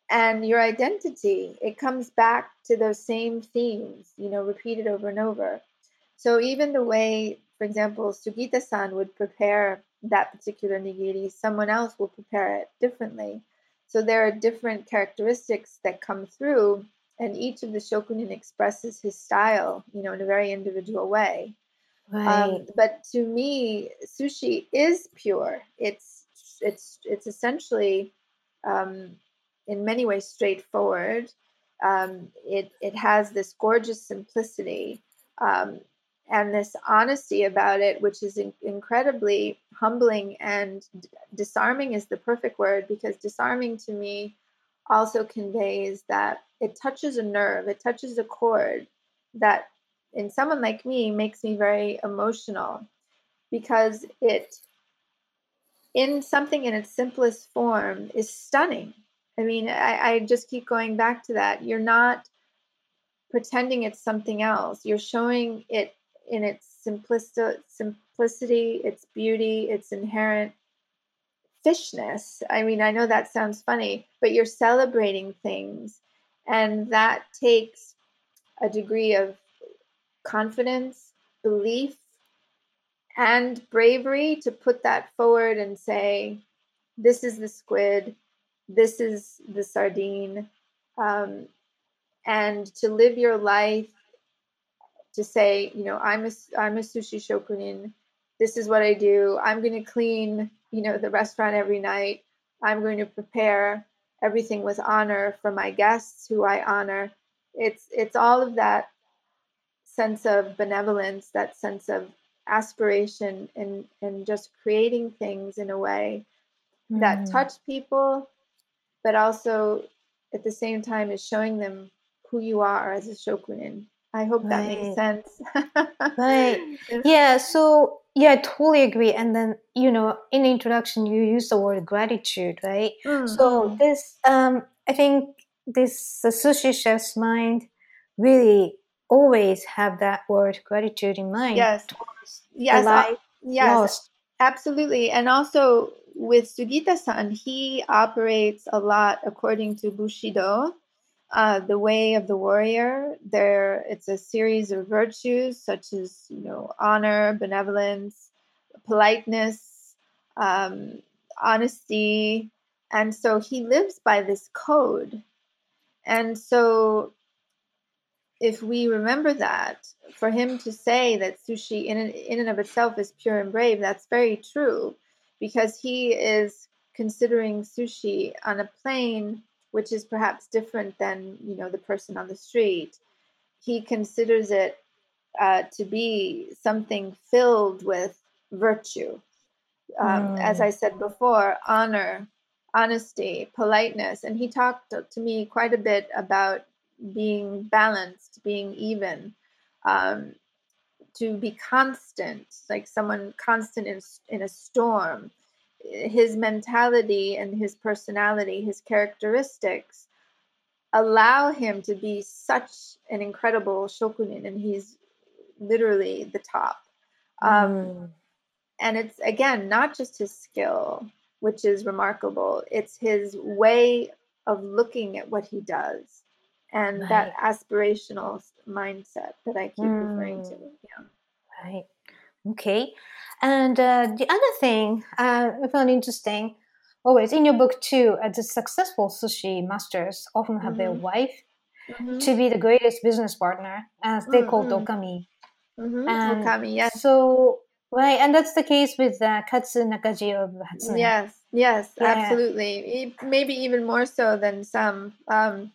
and your identity it comes back to those same themes you know repeated over and over. So even the way for example sugita-san would prepare that particular nigiri someone else will prepare it differently. So there are different characteristics that come through and each of the shokunin expresses his style you know in a very individual way. Um, right. Um, but to me sushi is pure. It's it's it's essentially um, in many ways straightforward. Um, it it has this gorgeous simplicity um, and this honesty about it, which is in- incredibly humbling and d- disarming is the perfect word because disarming to me also conveys that it touches a nerve, it touches a chord that in someone like me makes me very emotional because it in something in its simplest form is stunning I mean, I, I just keep going back to that. You're not pretending it's something else. You're showing it in its simplicity, simplicity, its beauty, its inherent fishness. I mean, I know that sounds funny, but you're celebrating things. And that takes a degree of confidence, belief, and bravery to put that forward and say, this is the squid, this is the sardine, um, and to live your life to say, you know, I'm a, I'm a sushi shokunin. This is what I do. I'm going to clean, you know, the restaurant every night. I'm going to prepare everything with honor for my guests who I honor. It's it's all of that sense of benevolence, that sense of aspiration and and just creating things in a way mm. that touch people but also at the same time is showing them who you are as a shokunin i hope right. that makes sense right yeah so yeah i totally agree and then you know in the introduction you use the word gratitude right mm-hmm. so this um i think this the sushi chef's mind really always have that word gratitude in mind yes yes, yes, lost. absolutely. And also with Sugita-san, he operates a lot according to Bushido, uh, the way of the warrior. There, it's a series of virtues such as you know honor, benevolence, politeness, um, honesty, and so he lives by this code. And so if we remember that, for him to say that sushi in and, in and of itself is pure and brave, that's very true because he is considering sushi on a plane which is perhaps different than you know the person on the street. He considers it uh, to be something filled with virtue. Um, mm. As I said before, honor, honesty, politeness. And he talked to me quite a bit about being balanced, being even, um, to be constant, like someone constant in, in a storm. His mentality and his personality, his characteristics allow him to be such an incredible shokunin, and he's literally the top. Um, mm. And it's again not just his skill, which is remarkable, it's his way of looking at what he does and right. that aspirational mindset that I keep mm. referring to. Mm. Yeah. Right. Okay. And uh, the other thing uh, I found interesting, always in your book too, uh, the successful sushi masters often have mm-hmm. their wife mm-hmm. to be the greatest business partner, as they mm-hmm. call okami. Mm-hmm. And okami, yes. So right, and that's the case with uh, Katsu Nakaji of Hatsune. Yes, yes, yeah. absolutely. Maybe even more so than some. Um,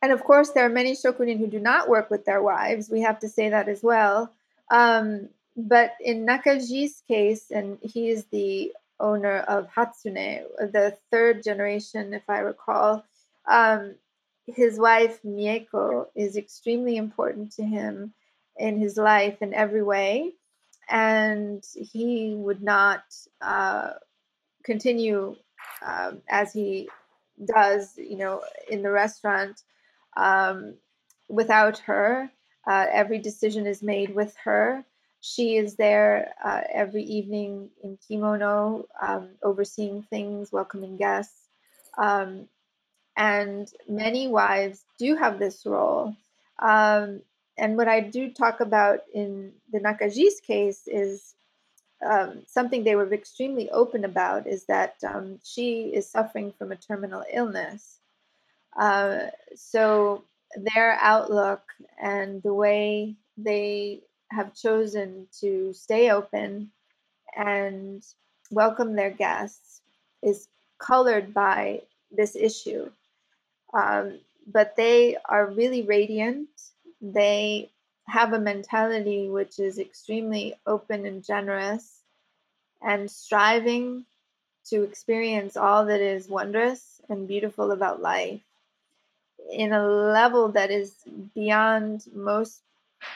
and of course, there are many shokunin who do not work with their wives. We have to say that as well. Um, but in Nakaji's case, and he is the owner of Hatsune, the third generation, if I recall, um, his wife Mieko is extremely important to him in his life in every way. And he would not uh, continue um, as he does, you know, in the restaurant um, without her. Uh, every decision is made with her. She is there uh, every evening in kimono, um, overseeing things, welcoming guests. Um, and many wives do have this role. Um, and what I do talk about in the Nakaji's case is um, something they were extremely open about is that um, she is suffering from a terminal illness. Uh, so their outlook and the way they have chosen to stay open and welcome their guests is colored by this issue. Um, but they are really radiant. They have a mentality which is extremely open and generous and striving to experience all that is wondrous and beautiful about life in a level that is beyond most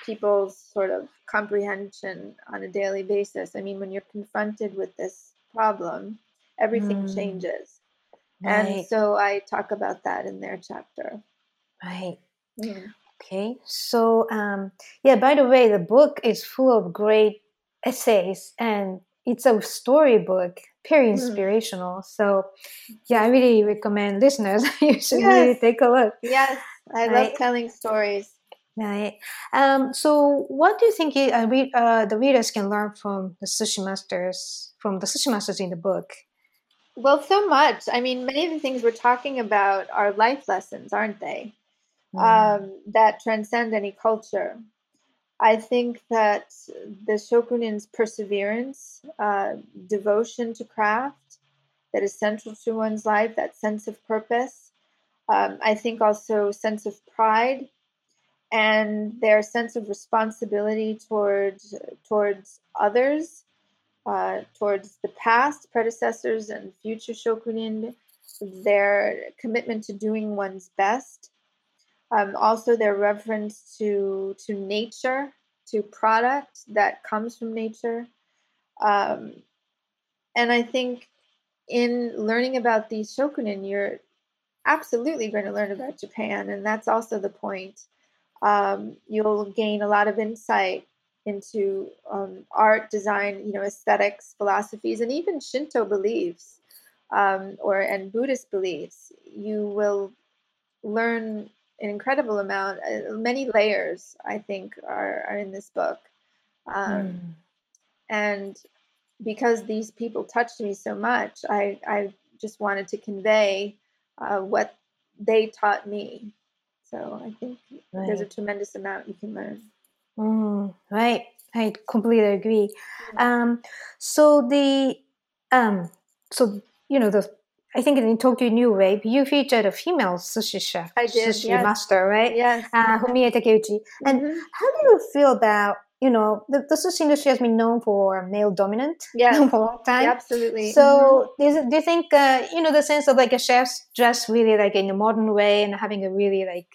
people's sort of comprehension on a daily basis. I mean, when you're confronted with this problem, everything mm. changes. Right. And so I talk about that in their chapter. Right. Mm. Okay. So, um, yeah, by the way, the book is full of great essays and it's a storybook, very Mm. inspirational. So, yeah, I really recommend listeners you should Yes. really take a look. Yes, I love Right. telling stories. Right. Um, so, what do you think you, uh, read, uh, the readers can learn from the sushi masters, from the sushi masters in the book? Well, so much. I mean, many of the things we're talking about are life lessons, aren't they? Mm. Um, that transcend any culture. I think that the shokunin's perseverance, uh, devotion to craft, that is central to one's life, that sense of purpose. Um, I think also sense of pride and their sense of responsibility towards towards others, uh, towards the past predecessors and future shokunin, their commitment to doing one's best, um, also their reference to to nature, to product that comes from nature, um, and I think in learning about these shokunin, you're absolutely going to learn about Japan, and that's also the point. Um, you'll gain a lot of insight into um, art, design, you know, aesthetics, philosophies, and even Shinto beliefs um, or and Buddhist beliefs. You will learn an incredible amount. Uh, many layers, I think, are, are in this book, um, Mm. and because these people touched me so much, I I just wanted to convey uh, what they taught me. So I think there's a tremendous amount you can learn. Mm, right. I completely agree. Um, so the um, so you know the I think in Tokyo New Wave you featured a female sushi chef, I did, sushi yes. master, right? Yes. Uh, Fumie Takeuchi. And Mhm. how do you feel about you know the, the sushi industry has been known for male dominant Yes. for a long time. absolutely. Mhm. So, is do you think uh, you know the sense of like a chef's dress really like in a modern way and having a really like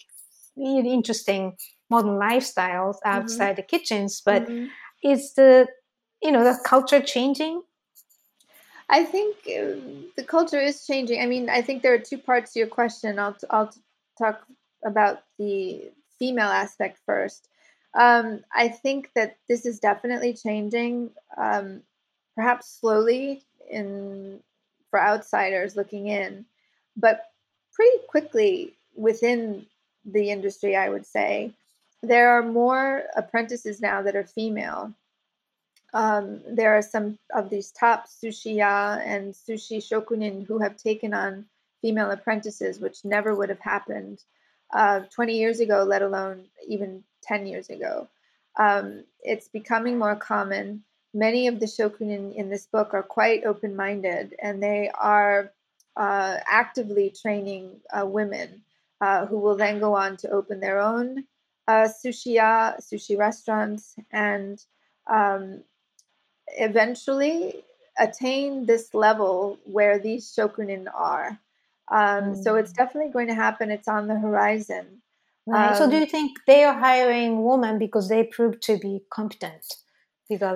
really interesting modern lifestyles outside the kitchens? But Mhm. is the you know the culture changing? I think uh, the culture is changing. I mean, I think there are two parts to your question. I'll I'll talk about the female aspect first. Um, I think that this is definitely changing, um, perhaps slowly in for outsiders looking in, but pretty quickly within the industry. I would say there are more apprentices now that are female um, there are some of these top sushiya and sushi shokunin who have taken on female apprentices, which never would have happened uh, 20 years ago, let alone even 10 years ago. Um, it's becoming more common. Many of the shokunin in this book are quite open minded and they are uh, actively training uh, women uh, who will then go on to open their own uh, sushiya, sushi restaurants, and um, eventually attain this level where these shokunin are. Um, So it's definitely going to happen. It's on the horizon. Right. so, do Um, you think they are hiring women because they prove to be competent,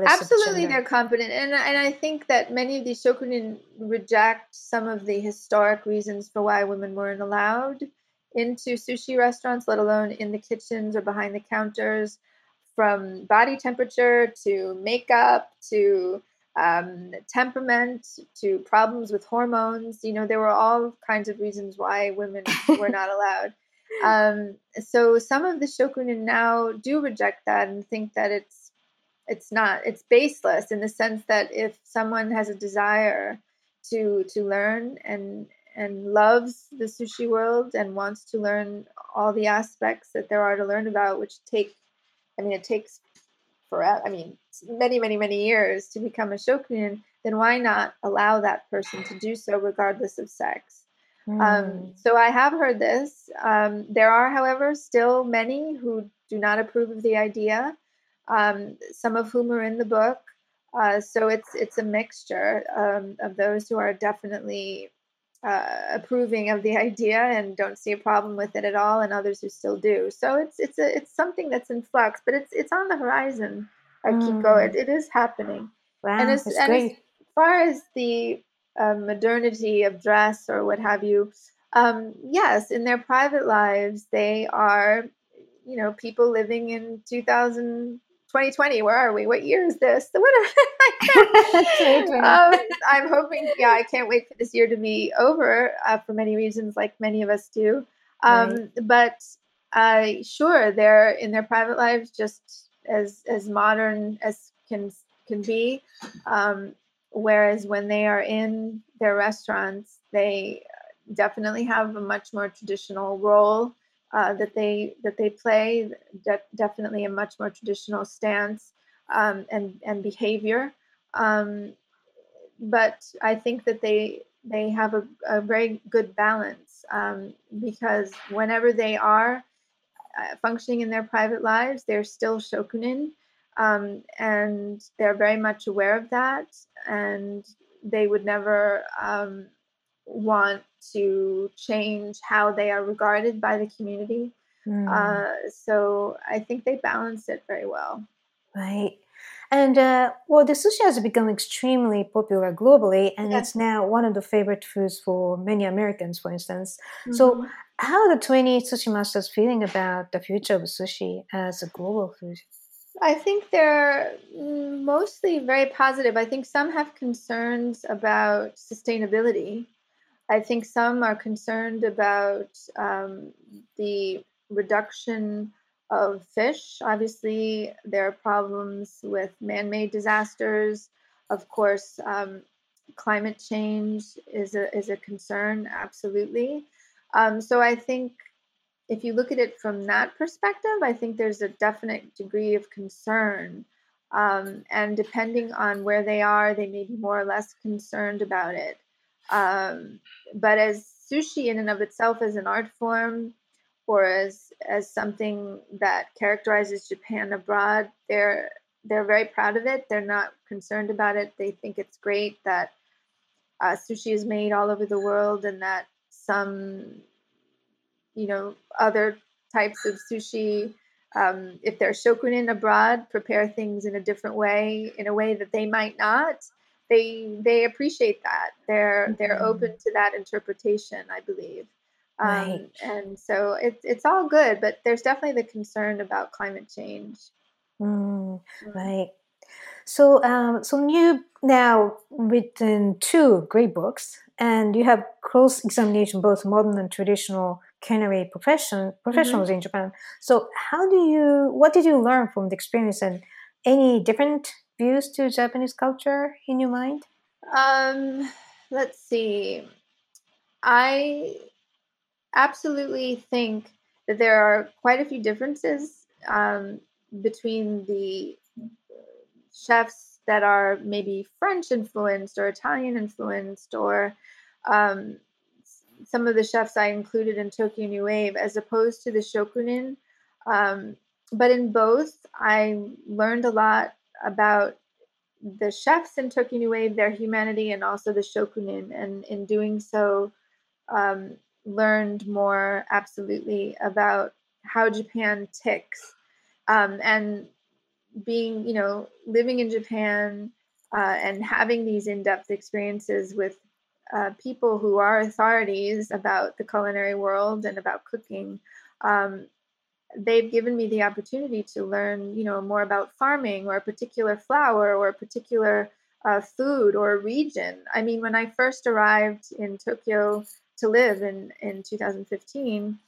Absolutely, they're competent, and and I think that many of these shokunin reject some of the historic reasons for why women weren't allowed into sushi restaurants, let alone in the kitchens or behind the counters, from body temperature to makeup to um, temperament to problems with hormones. You know, there were all kinds of reasons why women were not allowed. Um, so some of the shokunin now do reject that and think that it's it's not it's baseless in the sense that if someone has a desire to to learn and and loves the sushi world and wants to learn all the aspects that there are to learn about which take i mean it takes forever i mean many many many years to become a shokunin then why not allow that person to do so regardless of sex Mm. um, so I have heard this. Um, there are, however, still many who do not approve of the idea. Um, some of whom are in the book. Uh, so it's it's a mixture um, of those who are definitely uh, approving of the idea and don't see a problem with it at all, and others who still do. So it's it's a it's something that's in flux, but it's it's on the horizon. Akiko, Mm. it, it is happening wow, and as, and as far as the uh, modernity of dress or what have you, um, yes, in their private lives, they are, you know, people living in 2020, where are we? What year is this? What um, I'm hoping, yeah, I can't wait for this year to be over uh, for many reasons, like many of us do. Um, right. But uh, sure, they're in their private lives just as as modern as can can be. Um, whereas when they are in their restaurants, they definitely have a much more traditional role uh, that they that they play. De- definitely a much more traditional stance um, and and behavior. Um, but I think that they they have a, a very good balance um, because whenever they are uh, functioning in their private lives, they're still shokunin, um, and they're very much aware of that, and they would never um, want to change how they are regarded by the community. Mm. Uh, so I think they balance it very well. Right. And uh, well, the sushi has become extremely popular globally, and yes. it's now one of the favorite foods for many Americans, for instance. Mm-hmm. So, how are the 20 sushi masters feeling about the future of sushi as a global food? I think they're mostly very positive. I think some have concerns about sustainability. I think some are concerned about um, the reduction of fish. Obviously, there are problems with man made disasters. Of course, um, climate change is a, is a concern, absolutely. Um, so I think if you look at it from that perspective, I think there's a definite degree of concern. Um, and depending on where they are, they may be more or less concerned about it. Um, but as sushi in and of itself as an art form, or as as something that characterizes Japan abroad, they're they're very proud of it. They're not concerned about it. They think it's great that uh, sushi is made all over the world, and that some, you know, other types of sushi, um, if they're shokunin abroad, prepare things in a different way, in a way that they might not. They they appreciate that. They're mm-hmm. they're open to that interpretation. I believe. Um, right. And so it's it's all good, but there's definitely the concern about climate change. Mm, right. So, um, so you now written two great books, and you have close examination both modern and traditional culinary profession professionals mm-hmm. in Japan. So, how do you? What did you learn from the experience, and any different views to Japanese culture in your mind? Um, let's see. I absolutely think that there are quite a few differences um, between the chefs that are maybe French influenced or Italian influenced or um, some of the chefs I included in Tokyo New Wave as opposed to the shokunin. Um, but in both, I learned a lot about the chefs in Wave, their humanity, and also the shokunin. And in doing so, um, learned more absolutely about how Japan ticks. Um, and being, you know, living in Japan uh, and having these in depth experiences with uh, people who are authorities about the culinary world and about cooking, um, they've given me the opportunity to learn, you know, more about farming or a particular flower or a particular uh, food or region. I mean, when I first arrived in Tokyo to live in in 2015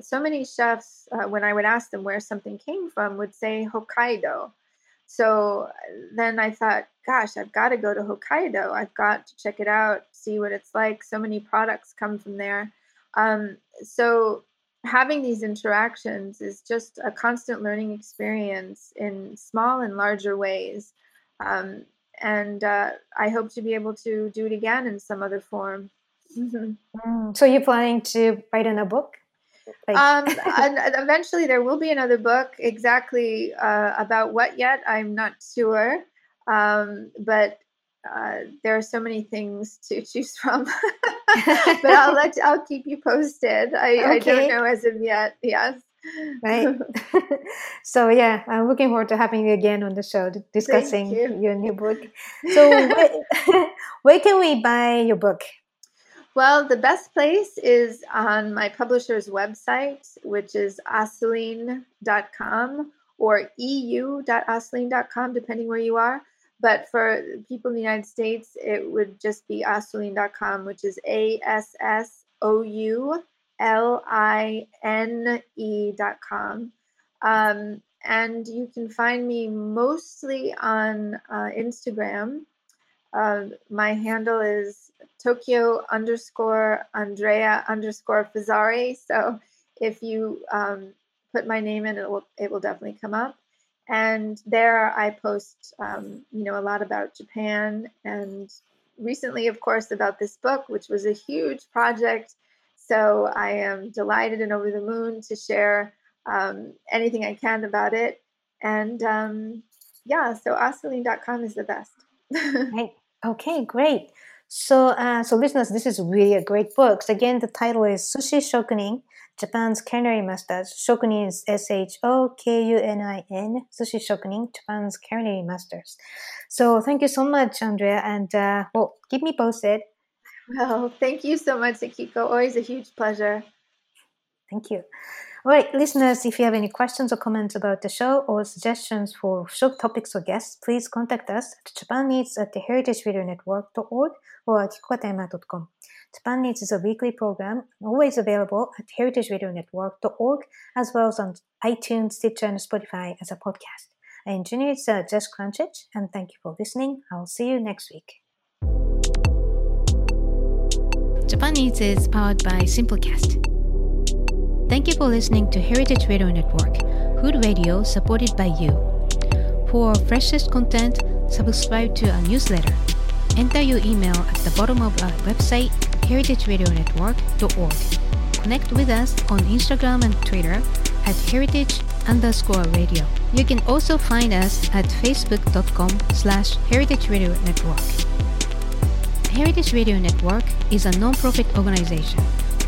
so many chefs uh, when i would ask them where something came from would say hokkaido. So then i thought gosh i've got to go to hokkaido. I've got to check it out see what it's like. So many products come from there. Um, so having these interactions is just a constant learning experience in small and larger ways um, and uh, i hope to be able to do it again in some other form Mm-hmm. Mm. So you're planning to write in a book? Like- um, eventually, there will be another book. Exactly uh, about what yet, I'm not sure. Um, but uh, there are so many things to choose from. but I'll let I'll keep you posted. I, okay. I don't know as of yet. Yes. Right. so yeah, I'm looking forward to having you again on the show discussing you. your new book. So where, where can we buy your book? Well, the best place is on my publisher's website, which is assouline.com, or eu.assouline.com, depending where you are. But for people in the United States, it would just be assouline.com, which is A S S O U L I N E.com. Um, and you can find me mostly on uh, Instagram. Uh, my handle is Tokyo underscore Andrea underscore Fazzari. So if you um, put my name in, it will it will definitely come up. And there I post, um, you know, a lot about Japan and recently, of course, about this book, which was a huge project. So I am delighted and over the moon to share um, anything I can about it. And um, yeah, so assouline.com is the best. right. Okay, great. So, uh, so listeners, this is really a great book. So again, the title is Sushi Shokunin, Japan's Culinary Masters. Shokunin is S H O K U N I N. Sushi Shokunin, Japan's Culinary Masters. So, thank you so much, Andrea, and uh, well, keep me posted. Well, thank you so much, Akiko. Always a huge pleasure. Thank you. All right, listeners, if you have any questions or comments about the show or suggestions for show topics or guests, please contact us at japaneats at heritageradionetwork.org or at akikokatayama.com. Japan Eats is a weekly program always available at heritageradionetwork.org as well as on iTunes, Stitcher, and Spotify as a podcast. I engineered uh, Jess Crunchich, and thank you for listening. I'll see you next week. Japan Eats is powered by Simplecast. Thank you for listening to Heritage Radio Network, Hood radio supported by you. For freshest content, subscribe to our newsletter. Enter your email at the bottom of our website, heritageradionetwork.org. Connect with us on Instagram and Twitter at heritage underscore radio. You can also find us at facebook.com slash heritage radio network. Heritage Radio Network is a non-profit organization